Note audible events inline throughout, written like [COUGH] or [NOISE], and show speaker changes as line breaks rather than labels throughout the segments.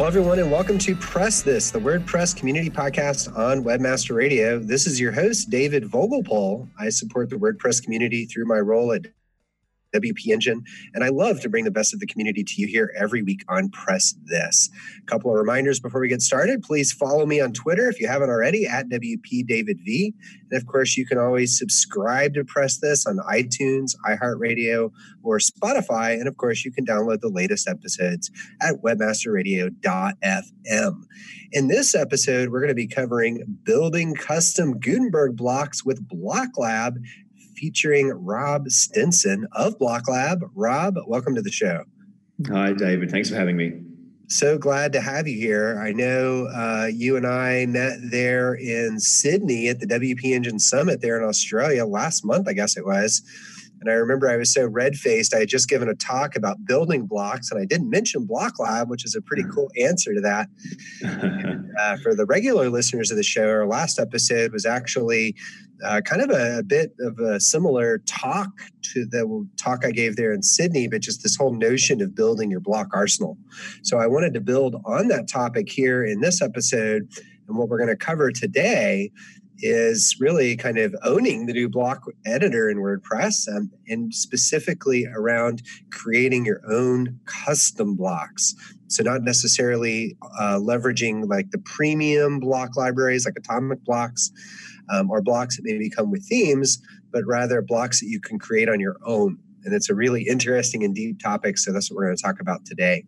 Hello, everyone, and welcome to Press This, the WordPress community podcast on Webmaster Radio. This is your host, David Vogelpohl. I support the WordPress community through my role at WP Engine. And I love to bring the best of the community to you here every week on Press This. A couple of reminders before we get started. Please follow me on Twitter if you haven't already at WP David V. And of course, you can always subscribe to Press This on iTunes, iHeartRadio, or Spotify. And of course, you can download the latest episodes at webmasterradio.fm. In this episode, we're going to be covering building custom Gutenberg blocks with BlockLab featuring Rob Stinson of Block Lab. Rob, welcome to the show.
Hi, David. Thanks for having me.
So glad to have you here. I know uh, you and I met there in Sydney at the WP Engine Summit there in Australia last month, I guess it was. And I remember I was so red faced. I had just given a talk about building blocks, and I didn't mention BlockLab, which is a pretty cool answer to that. [LAUGHS] and, uh, for the regular listeners of the show, our last episode was actually uh, kind of a, a, bit of a similar talk to the talk I gave there in Sydney, but just this whole notion of building your block arsenal. So I wanted to build on that topic here in this episode. And what we're going to cover today is really kind of owning the new block editor in WordPress um, and specifically around creating your own custom blocks. So, not necessarily uh, leveraging like the premium block libraries like Atomic Blocks, um, or blocks that maybe come with themes, but rather blocks that you can create on your own. And it's a really interesting and deep topic. So that's what we're going to talk about today.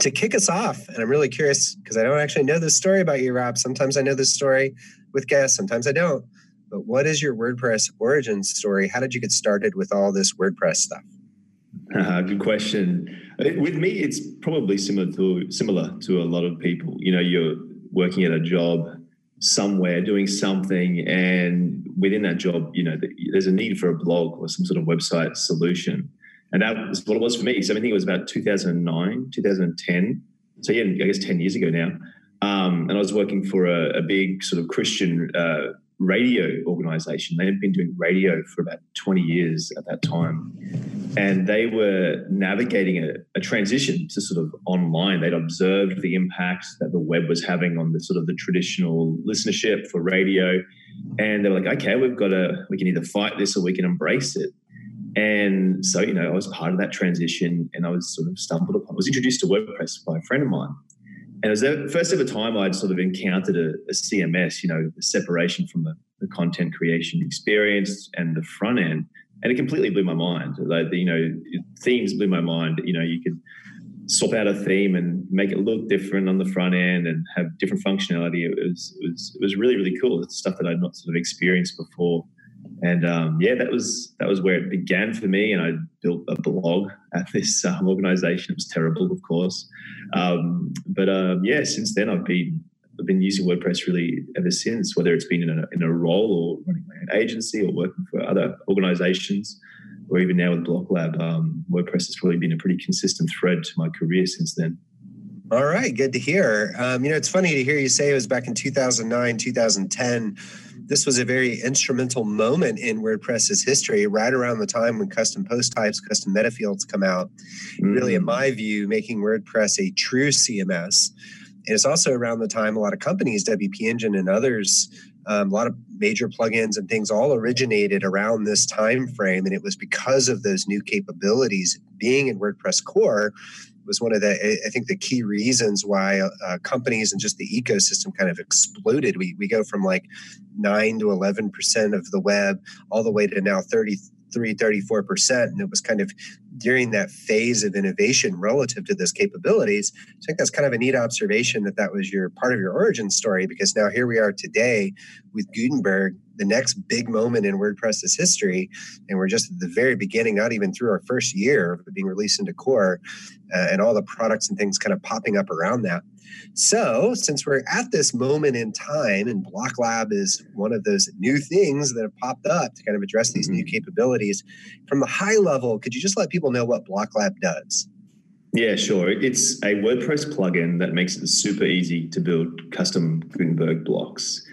To kick us off, and I'm really curious because I don't actually know this story about you, Rob. Sometimes I know this story with guests, sometimes I don't. But what is your WordPress origin story? How did you get started with all this WordPress stuff?
Uh, good question. Uh, with me, it's probably similar to similar to a lot of people. You know, you're working at a job somewhere doing something and within that job you know there's a need for a blog or some sort of website solution and that was what it was for me so i think it was about 2009 2010 so yeah i guess 10 years ago now um, and i was working for a, a big sort of christian uh, radio organization they had been doing radio for about 20 years at that time and they were navigating a, a, transition to sort of online. They'd observed the impact that the web was having on the sort of the traditional listenership for radio, and they were like, "Okay, we've got to we can either fight this or we can embrace it." And so, you know, I was part of that transition, and I was sort of stumbled upon. I was introduced to WordPress by a friend of mine, and it was the first ever time I'd sort of encountered a, a CMS. You know, the separation from the, the content creation experience and the front end and it completely blew my mind. Like you know, themes blew my mind. You know, you could swap out a theme and make it look different on the front end and have different functionality. It was it was it was really really cool. It's stuff that I'd not sort of experienced before. And um, yeah, that was that was where it began for me. And I built a blog at this um, organization. It was terrible, of course, um, but um, yeah, since then I've been I've been using WordPress really ever since. Whether it's been in a, in a role or running my own agency or working for other organizations, or even now with BlockLab, um, WordPress has probably been a pretty consistent thread to my career since then.
All right, good to hear. Um, you know, it's funny to hear you say it was back in 2009, 2010 this was a very instrumental moment in WordPress's history, right around the time when custom post types, custom meta fields come out. Mm-hmm. Really, in mm. my view, making WordPress a true CMS. And it's also around the time a lot of companies, WP Engine and others, um, a lot of major plugins and things all originated around this time frame. And it was because of those new capabilities being in WordPress core was one of the I think the key reasons why uh, companies and just the ecosystem kind of exploded. We we go from like nine to eleven percent of the web all the way to now 33, 34 percent, and it was kind of during that phase of innovation relative to those capabilities. I think that's kind of a neat observation that that was your part of your origin story because now here we are today with Gutenberg, the next big moment in WordPress's history, and we're just at the very beginning, not even through our first year of being released into core, uh, and all the products and things kind of popping up around that. So, since we're at this moment in time, and Block Lab is one of those new things that have popped up to kind of address these mm-hmm. new capabilities, from the high level, could you just let people know what Block Lab does?
Yeah, sure. It's a WordPress plugin that makes it super easy to build custom Gutenberg blocks.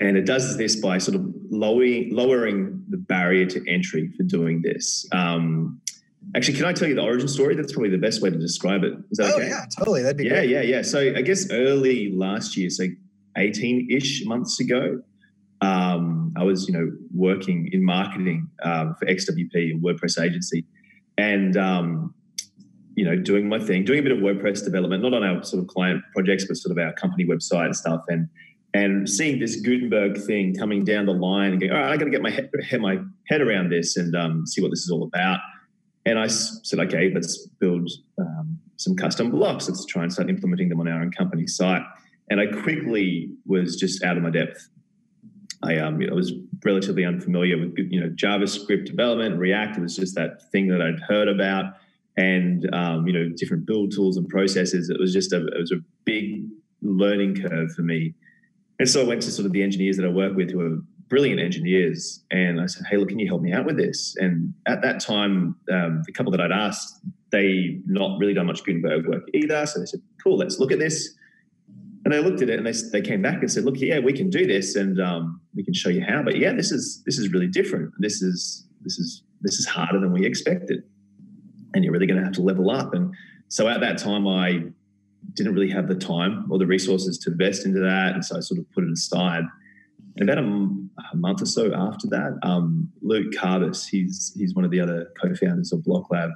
And it does this by sort of lowering, lowering the barrier to entry for doing this. Um, Actually, can I tell you the origin story? That's probably the best way to describe it. Is that
oh,
okay?
yeah, totally. That'd be
yeah,
great.
Yeah, yeah, So I guess early last year, so 18 ish months ago, um, I was, you know, working in marketing um, for XWP, a WordPress agency, and um, you know, doing my thing, doing a bit of WordPress development, not on our sort of client projects, but sort of our company website and stuff, and and seeing this Gutenberg thing coming down the line and going, all right, I got to get my head, my head around this and um, see what this is all about. And I said, okay, let's build um, some custom blocks. Let's try and start implementing them on our own company site. And I quickly was just out of my depth. I, um, was relatively unfamiliar with you know JavaScript development. React was just that thing that I'd heard about, and um, you know different build tools and processes. It was just a it was a big learning curve for me. And so I went to sort of the engineers that I work with who are brilliant engineers. And I said, hey, look, can you help me out with this? And at that time, um, the couple that I'd asked, they not really done much Gutenberg work either. So they said, cool, let's look at this. And they looked at it and they, they came back and said, look, yeah, we can do this and um, we can show you how. But yeah, this is this is really different. This is this is this is harder than we expected. And you're really going to have to level up. And so at that time, I didn't really have the time or the resources to invest into that. And so I sort of put it aside. And about a, month or so after that, um, Luke Carbis, he's he's one of the other co-founders of BlockLab,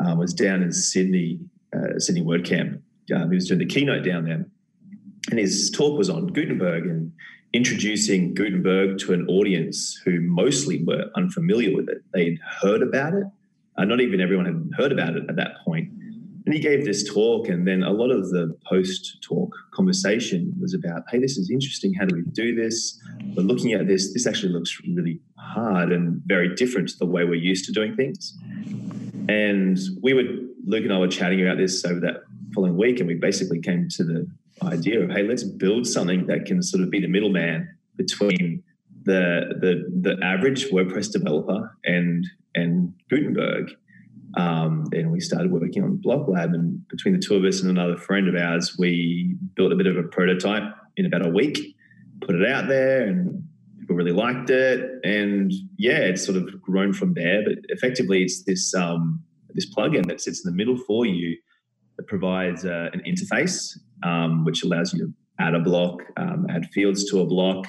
um, was down in Sydney, uh, Sydney WordCamp. Um, he was doing the keynote down there, and his talk was on Gutenberg and introducing Gutenberg to an audience who mostly were unfamiliar with it. They'd heard about it. Uh, not even everyone had heard about it at that point. And he gave this talk, and then a lot of the post talk conversation was about, hey, this is interesting. How do we do this? We're looking at this. This actually looks really hard and very different to the way we're used to doing things. And we were, Luke and I were chatting about this over that following week, and we basically came to the idea of, hey, let's build something that can sort of be the middleman between the the the average WordPress developer and and Gutenberg um, and we started working on Block Lab. And between the two of us and another friend of ours, we built a bit of a prototype in about a week, put it out there, and people really liked it. And yeah, it's sort of grown from there. But effectively, it's this um, this plugin that sits in the middle for you that provides uh, an interface um, which allows you to add a block, um, add fields to a block.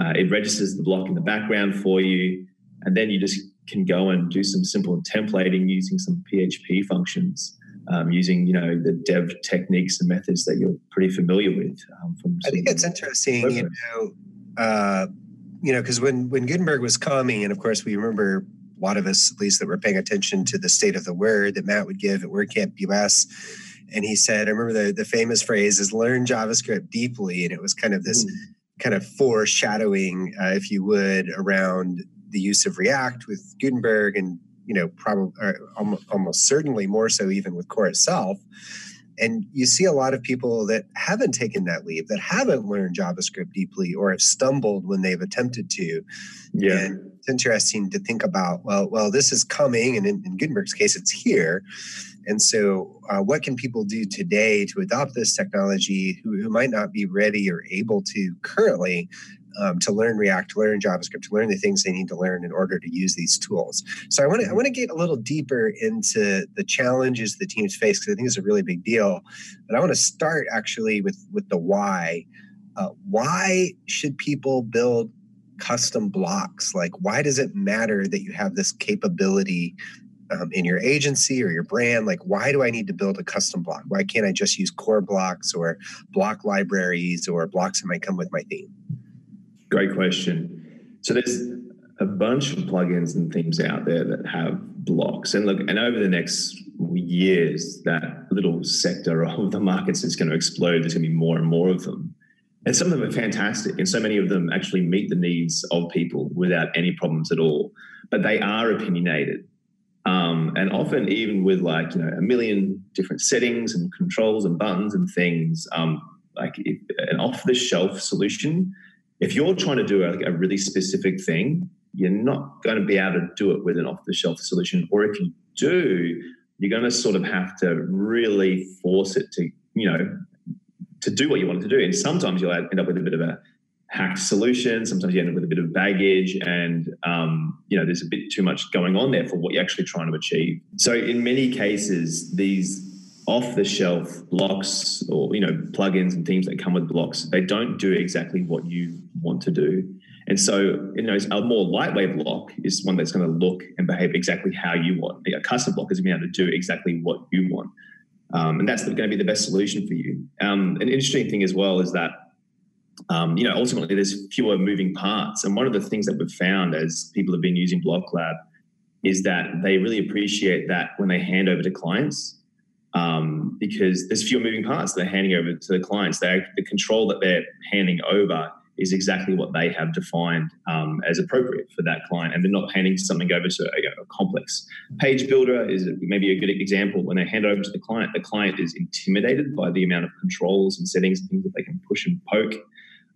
Uh, it registers the block in the background for you, and then you just can go and do some simple templating using some PHP functions, um, using you know the dev techniques and methods that you're pretty familiar with. Um,
from I think it's interesting, you know, uh, you know, because when when Gutenberg was coming, and of course we remember a lot of us, at least that were paying attention to the state of the word that Matt would give at WordCamp US. And he said, I remember the, the famous phrase is learn JavaScript deeply. And it was kind of this mm-hmm. kind of foreshadowing, uh, if you would, around the use of React with Gutenberg and, you know, probably almost, almost certainly more so even with core itself. And you see a lot of people that haven't taken that leap, that haven't learned JavaScript deeply or have stumbled when they've attempted to. Yeah. And it's interesting to think about, well, well, this is coming, and in, in Gutenberg's case, it's here. And so, uh, what can people do today to adopt this technology who, who might not be ready or able to currently um, to learn React, to learn JavaScript, to learn the things they need to learn in order to use these tools. So I want to I want to get a little deeper into the challenges the teams face because I think it's a really big deal. But I want to start actually with with the why. Uh, why should people build custom blocks? Like, why does it matter that you have this capability um, in your agency or your brand? Like, why do I need to build a custom block? Why can't I just use core blocks or block libraries or blocks that might come with my theme?
Great question. So there's a bunch of plugins and themes out there that have blocks. And look, and over the next years, that little sector [LAUGHS] of the markets is going to explode. There's going to be more and more of them. And some of them are fantastic. And so many of them actually meet the needs of people without any problems at all. But they are opinionated. Um, and often, even with like, you know, a million different settings and controls and buttons and things, um, like if, an off the shelf solution if you're trying to do a, a really specific thing, you're not going to be able to do it with an off the shelf solution. Or if you do, you're going to sort of have to really force it to, you know, to do what you want it to do. And sometimes you'll end up with a bit of a hacked solution. Sometimes you end up with a bit of baggage, and um, you know there's a bit too much going on there for what you're actually trying to achieve. So in many cases, these off the shelf blocks or you know plugins and themes that come with blocks they don't do exactly what you want to do. And so you know a more lightweight block is one that's going to look and behave exactly how you want. A custom block is going to be able to do exactly what you want. Um, and that's going to be the best solution for you. Um, an interesting thing as well is that um, you know ultimately there's fewer moving parts. And one of the things that we've found as people have been using block lab is that they really appreciate that when they hand over to clients um, because there's fewer moving parts they're handing over to the clients. They, the control that they're handing over is exactly what they have defined um, as appropriate for that client, and they're not handing something over to a, a, complex page builder. Is maybe a good example when they hand over to the client. The client is intimidated by the amount of controls and settings and things that they can push and poke.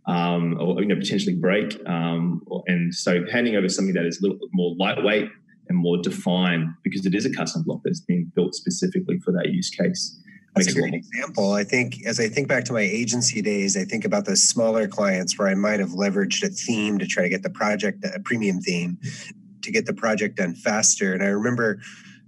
Um, or you know potentially break, um, and so handing over something that is a little more lightweight and more defined because it is a custom block that's being built specifically for that use case.
That's a great example. I think as I think back to my agency days, I think about the smaller clients where I might have leveraged a theme to try to get the project, a premium theme, to get the project done faster. And I remember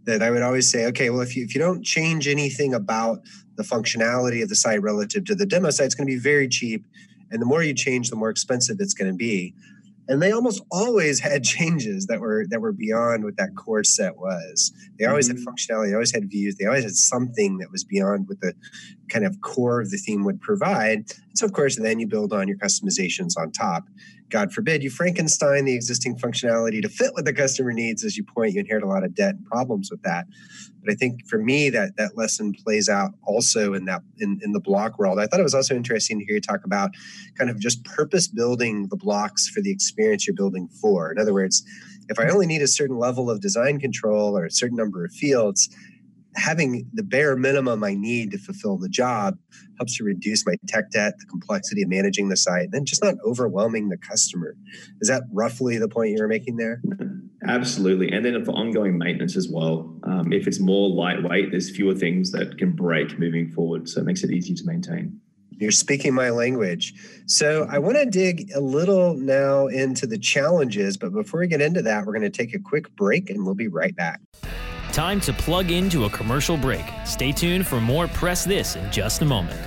that I would always say, okay, well, if you if you don't change anything about the functionality of the site relative to the demo site, it's going to be very cheap. And the more you change, the more expensive it's going to be and they almost always had changes that were that were beyond what that core set was. They always mm-hmm. had functionality, they always had views, they always had something that was beyond what the kind of core of the theme would provide. And so, of course, then you build on your customizations on top. God forbid you Frankenstein the existing functionality to fit what the customer needs. As you point, you inherit a lot of debt and problems with that. But I think for me, that that lesson plays out also in that in, in the block world. I thought it was also interesting to hear you talk about kind of just purpose building the blocks for the experience you're building for. In other words, if I only need a certain level of design control or a certain number of fields, having the bare minimum I need to fulfill the job helps to reduce my tech debt, the complexity of managing the site, and then just not overwhelming the customer. Is that roughly the point you were making there?
Absolutely. And then for ongoing maintenance as well, um, if it's more lightweight, there's fewer things that can break moving forward. So it makes it easy to maintain.
You're speaking my language. So I want to dig a little now into the challenges, but before we get into that, we're going to take a quick break and we'll be right back.
Time to plug into a commercial break. Stay tuned for more Press This in just a moment.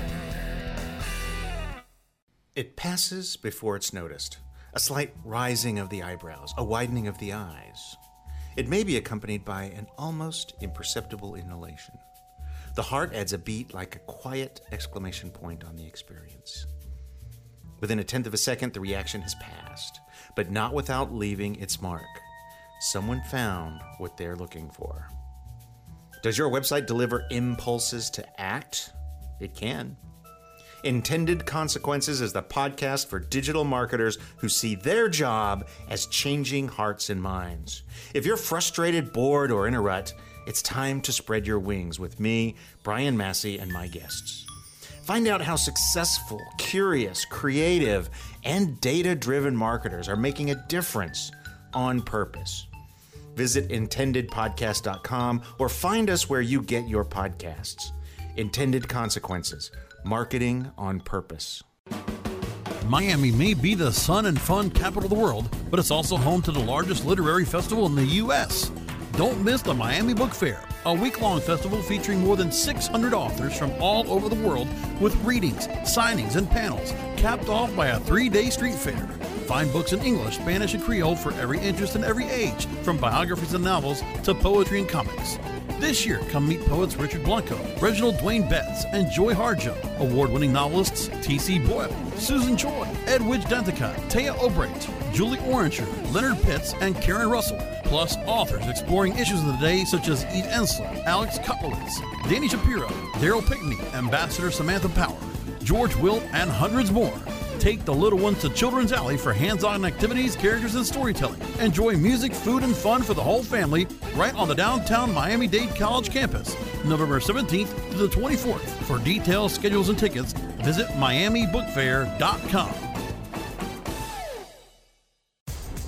It passes before it's noticed. A slight rising of the eyebrows, a widening of the eyes. It may be accompanied by an almost imperceptible inhalation. The heart adds a beat like a quiet exclamation point on the experience. Within a tenth of a second, the reaction has passed, but not without leaving its mark. someone found what they're looking for. Does your website deliver impulses to act? It can. Intended Consequences is the podcast for digital marketers who see their job as changing hearts and minds. If you're frustrated, bored, or in a rut, it's time to spread your wings with me, Brian Massey, and my guests. Find out how successful, curious, creative, and data driven marketers are making a difference on purpose. Visit intendedpodcast.com or find us where you get your podcasts. Intended Consequences Marketing on Purpose.
Miami may be the sun and fun capital of the world, but it's also home to the largest literary festival in the U.S. Don't miss the Miami Book Fair, a week long festival featuring more than 600 authors from all over the world with readings, signings, and panels, capped off by a three day street fair. Find books in English, Spanish, and Creole for every interest and every age, from biographies and novels to poetry and comics. This year, come meet poets Richard Blanco, Reginald Dwayne Betts, and Joy Harjo, award winning novelists T.C. Boyle, Susan Choi, Edwidge Danticat, Téa Obreht, Julie Orringer, Leonard Pitts, and Karen Russell, plus authors exploring issues of the day such as Eve Ensler, Alex Kotlowitz, Dani Shapiro, Darryl Pinckney, Ambassador Samantha Power, George Will, and hundreds more. Take the little ones to Children's Alley for hands on activities, characters, and storytelling. Enjoy music, food, and fun for the whole family right on the downtown Miami Dade College campus, November 17th to the 24th. For details, schedules, and tickets, visit MiamiBookFair.com.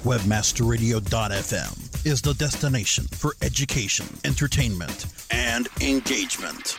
Webmasterradio.fm is the destination for education, entertainment, and engagement.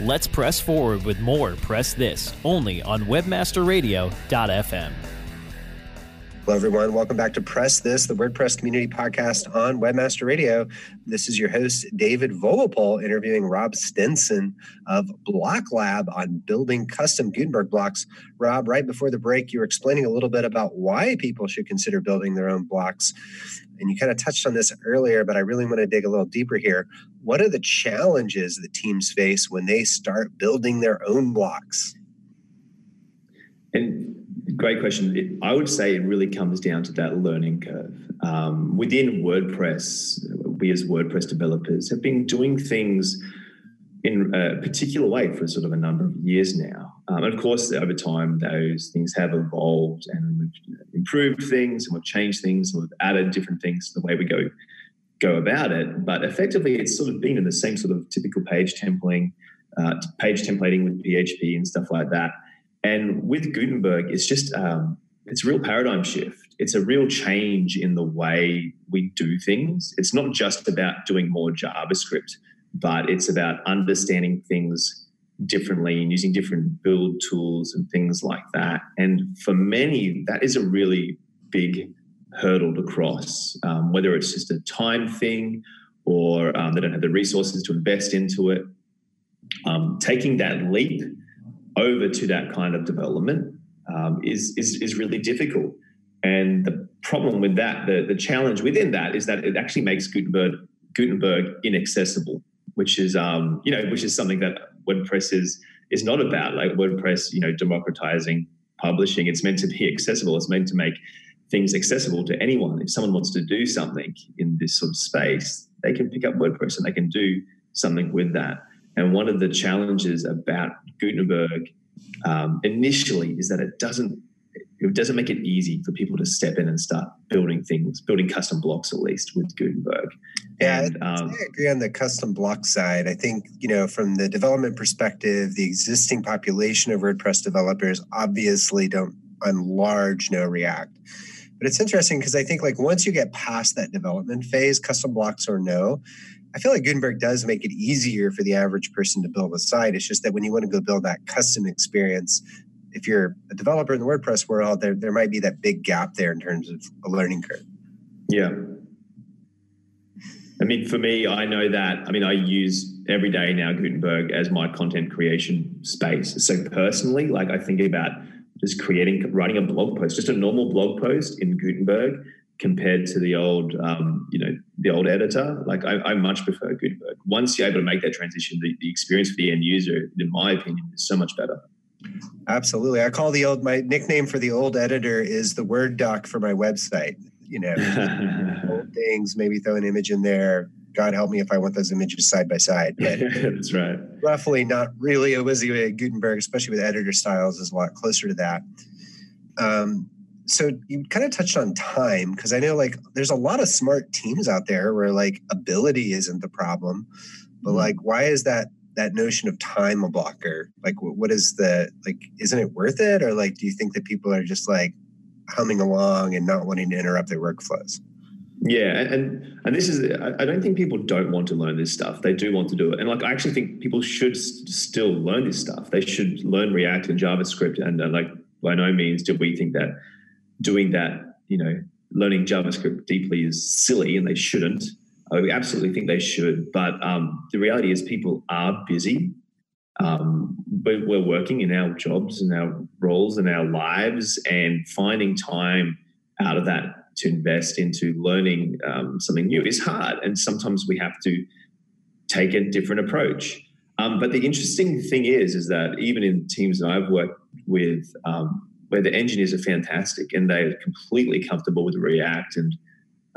Let's press forward with more Press This only on webmasterradio.fm.
Hello, everyone. Welcome back to Press This, the WordPress community podcast on Webmaster Radio. This is your host, David Vogelpohl, interviewing Rob Stinson of Block Lab on building custom Gutenberg blocks. Rob, right before the break, you were explaining a little bit about why people should consider building their own blocks. And you kind of touched on this earlier, but I really want to dig a little deeper here. What are the challenges that teams face when they start building their own blocks?
And great question. It, I would say it really comes down to that learning curve. Um, within WordPress, we as WordPress developers have been doing things in a particular way for sort of a number of years now. Um, and of course, over time, those things have evolved and we've improved things and we've changed things and we've added different things to the way we go go about it. But effectively, it's sort of been in the same sort of typical page templating, uh, page templating with PHP and stuff like that. And with Gutenberg, it's just um, it's a real paradigm shift. It's a real change in the way we do things. It's not just about doing more JavaScript, but it's about understanding things differently and using different build tools and things like that. And for many, that is a really big hurdle to cross, um, whether it's just a time thing or um, they don't have the resources to invest into it. Um, taking that leap over to that kind of development um, is, is, is really difficult. And the problem with that, the, the challenge within that is that it actually makes Gutenberg Gutenberg inaccessible, which is um, you know which is something that WordPress is is not about. Like WordPress, you know, democratizing publishing. It's meant to be [LAUGHS] accessible. It's meant to make things accessible to anyone. If someone wants to do something in this sort of space, they can pick up WordPress and they can do something with that. And one of the challenges about Gutenberg um, initially is that it doesn't it doesn't make it easy for people to step in and start building things, building custom blocks at least with Gutenberg.
Yeah, and, um, I agree on the custom block side. I think you know from the development perspective, the existing population of WordPress developers obviously don't on large know React. But it's interesting because I think like once you get past that development phase, custom blocks or no, I feel like Gutenberg does make it easier for the average person to build a site. It's just that when you want to go build that custom experience, if you're a developer in the WordPress world, there, there might be that big gap there in terms of a learning curve.
Yeah. I mean, for me, I know that. I mean, I use every day now Gutenberg as my content creation space. So personally, like I think about just creating, writing a blog post, just a normal blog post in Gutenberg compared to the old, um, you know, the old editor. Like I, I, much prefer Gutenberg. Once you're able to make that transition, the, the experience for the end user, in my opinion, is so much better.
Absolutely. I call the old my nickname for the old editor is the Word doc for my website. You know, [LAUGHS] old things, maybe throw an image in there. God help me if I want those images side by side.
But [LAUGHS] That's right.
Roughly not really a WYSIWYG. Gutenberg, especially with editor styles, is a lot closer to that. Um, so you kind of touched on time because I know like there's a lot of smart teams out there where like ability isn't the problem, but mm-hmm. like why is that that notion of time a blocker? Like, what is the like? Isn't it worth it, or like, do you think that people are just like humming along and not wanting to interrupt their workflows?
Yeah, and and this is I don't think people don't want to learn this stuff. They do want to do it, and like I actually think people should still learn this stuff. They should learn React and JavaScript, and uh, like by no means do we think that doing that, you know, learning JavaScript deeply is silly, and they shouldn't. I absolutely think they should. But um, the reality is, people are busy. Um, but we're working in our jobs and our roles and our lives, and finding time out of that to invest into learning um, something new is hard. And sometimes we have to take a different approach. Um, but the interesting thing is, is that even in teams that I've worked with, um, where the engineers are fantastic and they're completely comfortable with React and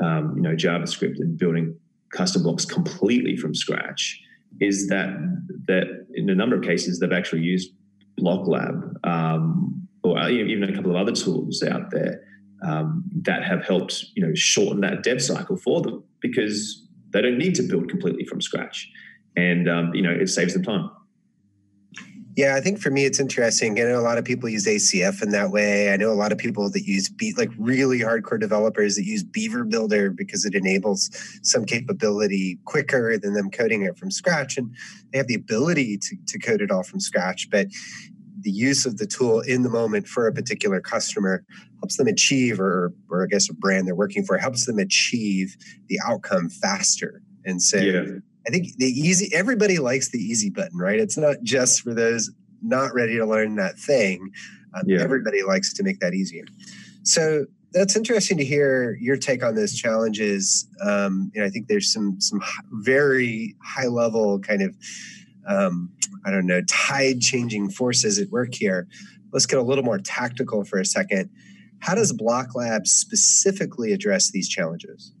um, you know JavaScript and building custom blocks completely from scratch is that that in a number of cases they've actually used BlockLab um, or even a couple of other tools out there um, that have helped you know shorten that dev cycle for them because they don't need to build completely from scratch, and um, you know it saves them time.
Yeah, I think for me it's interesting. I know a lot of people use ACF in that way. I know a lot of people that use Be- like really hardcore developers that use Beaver Builder because it enables some capability quicker than them coding it from scratch, and they have the ability to, to code it all from scratch. But the use of the tool in the moment for a particular customer helps them achieve, or or I guess a brand they're working for helps them achieve the outcome faster. And so. Yeah I think the easy, everybody likes the easy button, right? It's not just for those not ready to learn that thing. Um, yeah. Everybody likes to make that easier. So that's interesting to hear your take on those challenges. Um, and I think there's some some very high level kind of um, I don't know tide changing forces at work here. Let's get a little more tactical for a second. How does Block Lab specifically address these challenges?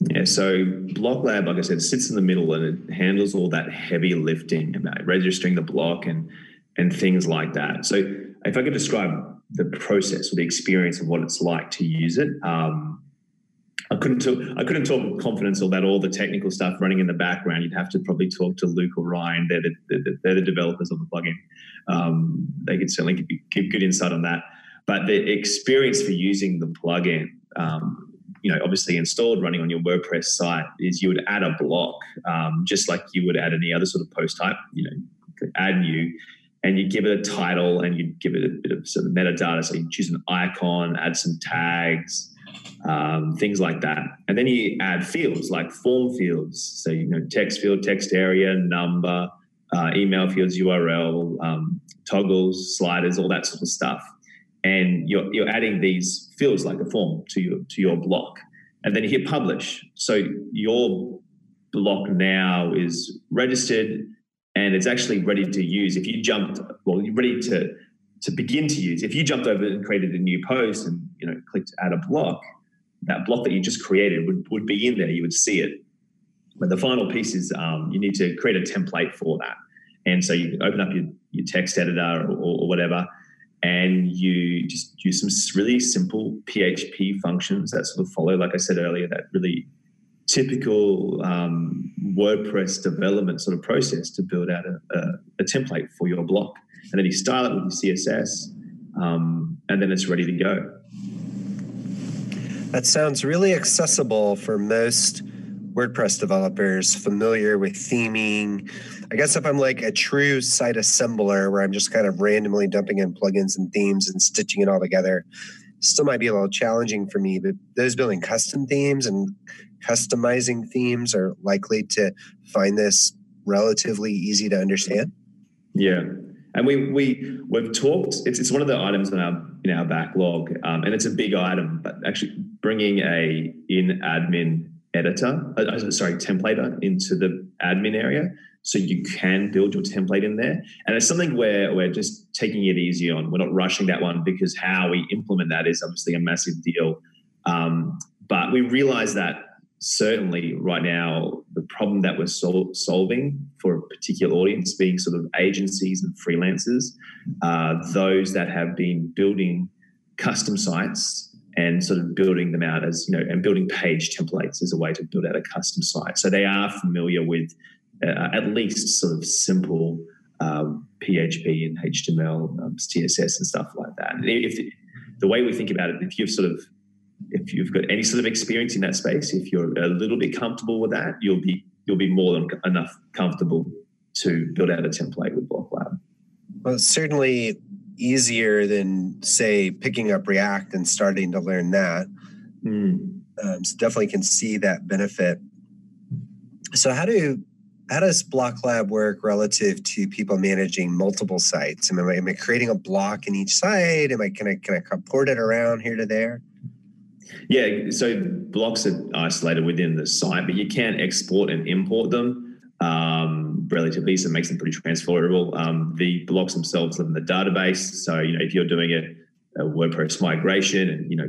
Yeah, so Block Lab, like I said, sits in the middle and it handles all that heavy lifting about registering the block and and things like that. So if I could describe the process or the experience of what it's like to use it, um, I couldn't talk. I couldn't talk with confidence about all the technical stuff running in the background. You'd have to probably talk to Luke or Ryan. They're the, they're, they're the developers of the plugin. Um, they could certainly give, give good insight on that. But the experience for using the plugin um, you know, obviously installed running on your WordPress site is you would add a block, um, just like you would add any other sort of post type, you know, add new, and you give it a title and you give it a bit of sort of metadata. So you choose an icon, add some tags, um, things like that. And then you add fields like form fields. So, you know, text field, text area, number, uh, email fields, URL, um, toggles, sliders, all that sort of stuff. And you're, you're adding these fields like a form to your to your block. And then you hit publish. So your block now is registered and it's actually ready to use. If you jumped well you're ready to to begin to use. If you jumped over and created a new post and you know clicked add a block that block that you just created would, would be in there you would see it but the final piece is um, you need to create a template for that and so you open up your, your text editor or, or whatever and you just use some really simple PHP functions that sort of follow, like I said earlier, that really typical um, WordPress development sort of process to build out a, a, a, template for your block. And then you style it with your CSS, um, and then it's ready to go.
That sounds really accessible for most WordPress developers familiar with theming. I guess if I'm like a true site assembler where I'm just kind of randomly dumping in plugins and themes and stitching it all together, still might be a little challenging for me. But those building custom themes and customizing themes are likely to find this relatively easy to understand?
Yeah. And we we we've talked. It's, it's one of the items in our in our backlog, um, and it's a big item. But actually, bringing a in admin editor, uh, uh, sorry, templater into the admin area, so you can build your template in there. And it's something where we're just taking it easy on. We're not rushing that one because how we implement that is obviously a massive deal. Um, but we realize that certainly right now the problem that we're sol- solving for a particular audience being sort of agencies and freelancers uh, those that have been building custom sites and sort of building them out as you know and building page templates as a way to build out a custom site so they are familiar with uh, at least sort of simple um, php and html um, css and stuff like that and if the way we think about it if you've sort of if you've got any sort of experience in that space, if you're a little bit comfortable with that, you'll be you'll be more than enough comfortable to build out a template with BlockLab.
Well, certainly easier than say picking up React and starting to learn that. Mm. Um, so definitely can see that benefit. So how do how does Block Lab work relative to people managing multiple sites? Am I, am I creating a block in each site? Am I can I can I port it around here to there?
Yeah, so blocks are isolated within the site, but you can export and import them um, relatively, so it makes them pretty transferable. Um, the blocks themselves live in the database, so you know if you're doing a, a WordPress migration and you know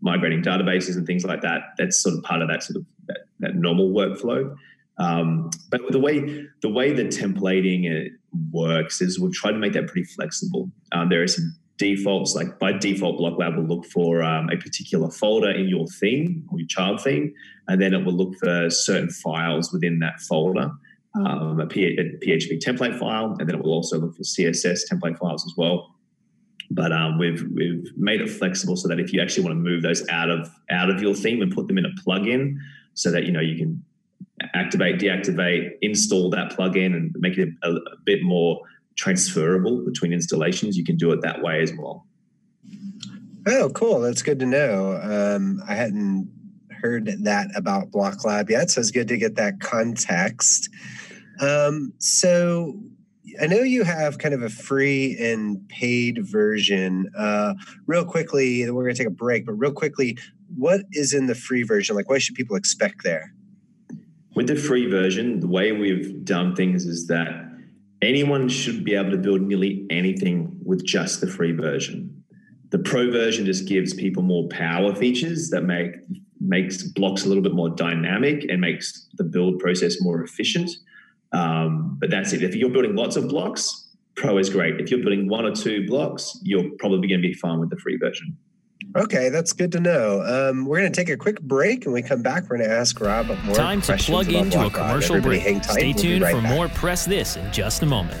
migrating databases and things like that, that's sort of part of that sort of that, that normal workflow. Um, but the way the way the templating uh, works is we'll try to make that pretty flexible. Um, there are some defaults, like by default, BlockLab will look for um, a particular folder in your theme or your child theme, and then it will look for certain files within that folder, um, a, P- a PHP template file, and then it will also look for CSS template files as well. But um, we've we've made it flexible so that if you actually want to move those out of out of your theme and put them in a plugin, so that you know you can activate, deactivate, install that plugin, and make it a, a bit more transferable between installations, you can do it that way as well.
Oh, cool. That's good to know. Um, I hadn't heard that about Block Lab yet, so it's good to get that context. Um, so I know you have kind of a free and paid version. Uh, real quickly, we're going to take a break, but real quickly, what is in the free version? Like, what should people expect there?
With the free version, the way we've done things is that anyone should be able to build nearly anything with just the free version. The pro version just gives people more power features that make makes blocks a little bit more dynamic and makes the build process more efficient. Um, but that's it. If you're building lots of blocks, pro is great. If you're building one or two blocks, you're probably going to be fine with the free version.
Okay, that's good to know. Um, we're going to take a quick break, and we come back. We're going to ask Rob more
Time to plug into a commercial break. Stay tuned we'll right for back. more Press This in just a moment.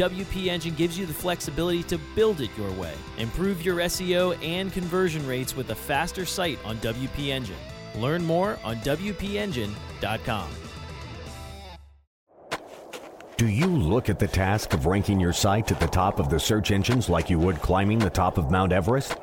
WP Engine gives you the flexibility to build it your way. Improve your SEO and conversion rates with a faster site on WP Engine. Learn more on WPEngine.com.
Do you look at the task of ranking your site at the top of the search engines like you would climbing the top of Mount Everest?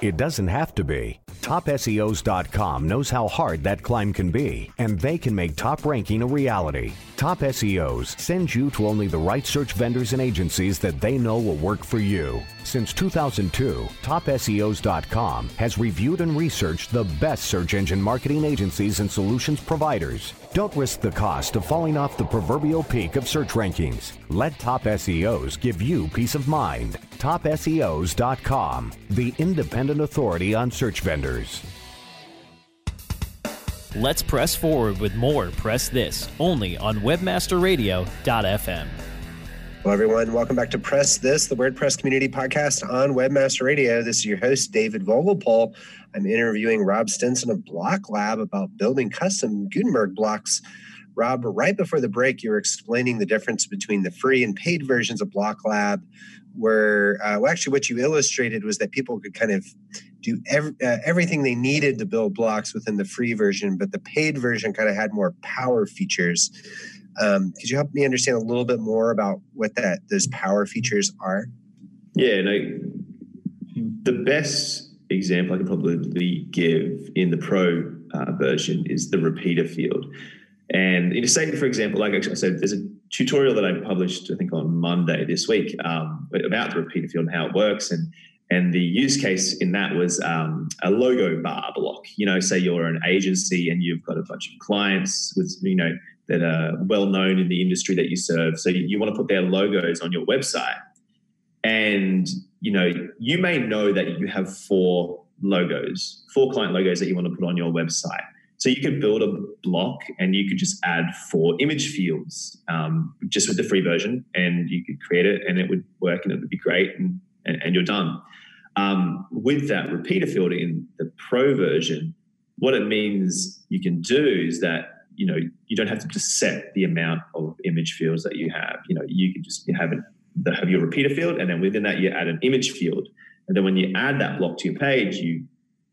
It doesn't have to be. TopSEOs.com knows how hard that climb can be, and they can make top ranking a reality. Top SEOs sends you to only the right search vendors and agencies that they know will work for you. Since 2002, TopSEOs.com has reviewed and researched the best search engine marketing agencies and solutions providers. Don't risk the cost of falling off the proverbial peak of search rankings. Let Top SEOs give you peace of mind. TopSEOs.com, the independent authority on search vendors.
Let's press forward with more Press This only on WebmasterRadio.fm.
Hello, everyone. Welcome back to Press This, the WordPress community podcast on Webmaster Radio. This is your host, David Vogelpohl. I'm interviewing Rob Stinson of Block Lab about building custom Gutenberg blocks. Rob, right before the break, you were explaining the difference between the free and paid versions of Block Lab, where, uh, well, actually, what you illustrated was that people could kind of do uh, everything they needed to build blocks within the free version, but the paid version kind of had more power features. Um, could you help me understand a little bit more about what that those power features are?
Yeah, no, the best example I can probably give in the pro uh, version is the repeater field. And know, say, for example, like I said, there's a tutorial that I published, I think, on Monday this week um, about the repeater field and how it works. And and the use case in that was um, a logo bar block. You know, say you're an agency and you've got a bunch of clients with, you know, that are well known in the industry that you serve. So you, want to put their logos on your website. And, you know, you may know that you have four logos, four client logos that you want to put on your website. So you could build a block and you could just add four image fields um, just with the free version and you could create it and it would work and it would be great and, and, and you're done. Um, with that repeater field in the pro version, what it means you can do is that you know you don't have to just set the amount of image fields that you have. You know, you can just have it have your repeater field, and then within that you add an image field, and then when you add that block to your page, you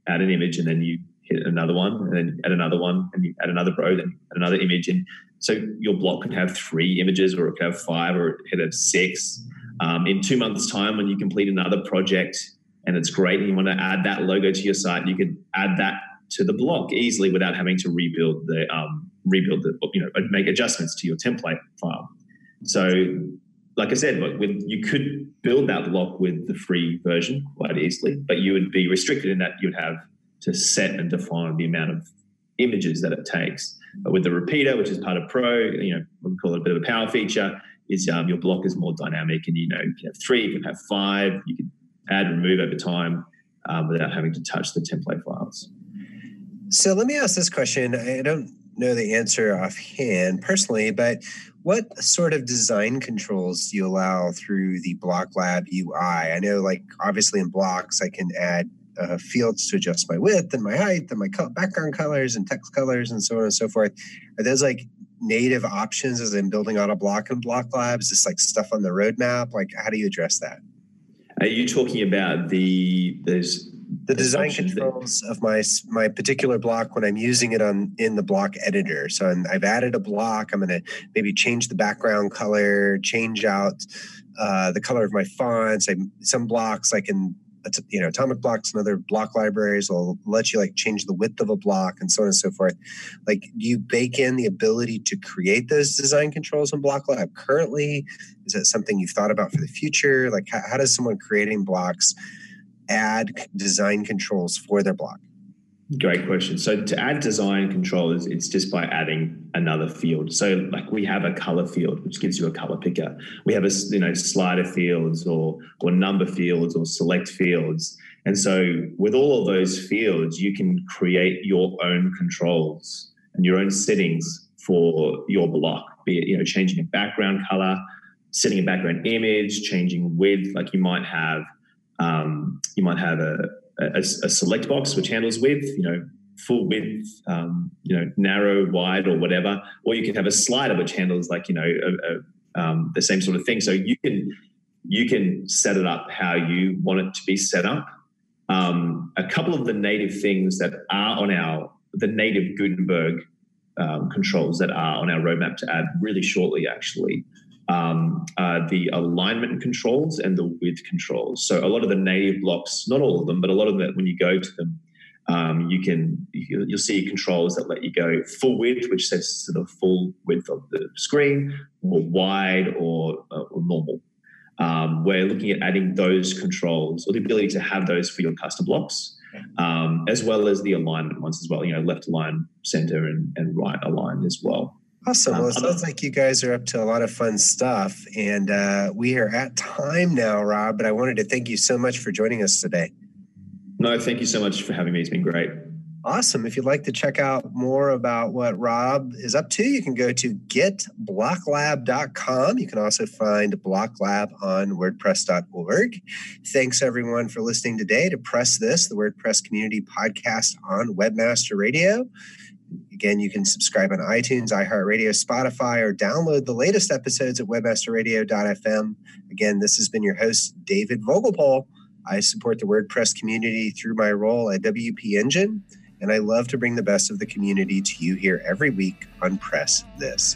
add an image, and then you hit another one, and then add another one, and you add another row, then add another image, and so your block can have three images, or it could have five, or it could have six. Um, in two months' time, when you complete another project and it's great, and you want to add that logo to your site, you could add that to the block easily without having to rebuild the um, rebuild the you know make adjustments to your template file. So, like I said, with, you could build that block with the free version quite easily, but you would be restricted in that you'd have to set and define the amount of images that it takes. But with the repeater, which is part of Pro, you know, we call it a bit of a power feature, is um, your block is more dynamic, and you know you can have three, you can have five, you can add, and remove over time um, without having to touch the template files.
So let me ask this question. I don't know the answer offhand personally, but what sort of design controls do you allow through the Block Lab UI? I know, like, obviously in blocks, I can add uh, fields to adjust my width and my height and my background colors and text colors and so on and so forth. Are those like native options as I'm building out a block in Block Lab? Is this like stuff on the roadmap? Like, how do you address that?
Are you talking about the there's
the design controls of my my particular block when I'm using it on in the block editor. So i have added a block. I'm going to maybe change the background color, change out uh, the color of my fonts. I, some blocks I can you know atomic blocks and other block libraries will let you like change the width of a block and so on and so forth like do you bake in the ability to create those design controls in block lab currently is that something you've thought about for the future like how, how does someone creating blocks add design controls for their block?
Great question. So to add design controls, it's just by adding another field. So like we have a color field, which gives you a color picker. We have a you know slider fields or or number fields or select fields. And so with all of those fields, you can create your own controls and your own settings for your block. Be it you know changing a background color, setting a background image, changing width. Like you might have um, you might have a, a, a, select box which handles width, you know, full width, um, you know, narrow, wide, or whatever. Or you can have a slider which handles like you know a, um, the same sort of thing. So you can you can set it up how you want it to be set up. Um, a couple of the native things that are on our the native Gutenberg um, controls that are on our roadmap to add really shortly, actually, um, uh, the alignment controls and the width controls. So a lot of the native blocks, not all of them, but a lot of them, when you go to them, um, you can you'll see controls that let you go full width, which sets to the full width of the screen, or wide, or, uh, or normal. Um, we're looking at adding those controls or the ability to have those for your custom blocks, um, as well as the alignment ones as well. You know, left align, center, and, and right align as well.
Awesome. Well, it sounds like you guys are up to a lot of fun stuff. And uh, we are at time now, Rob, but I wanted to thank you so much for joining us today.
No, thank you so much for having me. It's been great.
Awesome. If you'd like to check out more about what Rob is up to, you can go to getblocklab.com. You can also find Blocklab on wordpress.org. Thanks everyone for listening today to Press This, the WordPress community podcast on Webmaster Radio. Again, you can subscribe on iTunes, iHeartRadio, Spotify, or download the latest episodes at webmasterradio.fm. Again, this has been your host, David Vogelpohl. I support the WordPress community through my role at WP Engine, and I love to bring the best of the community to you here every week on Press This.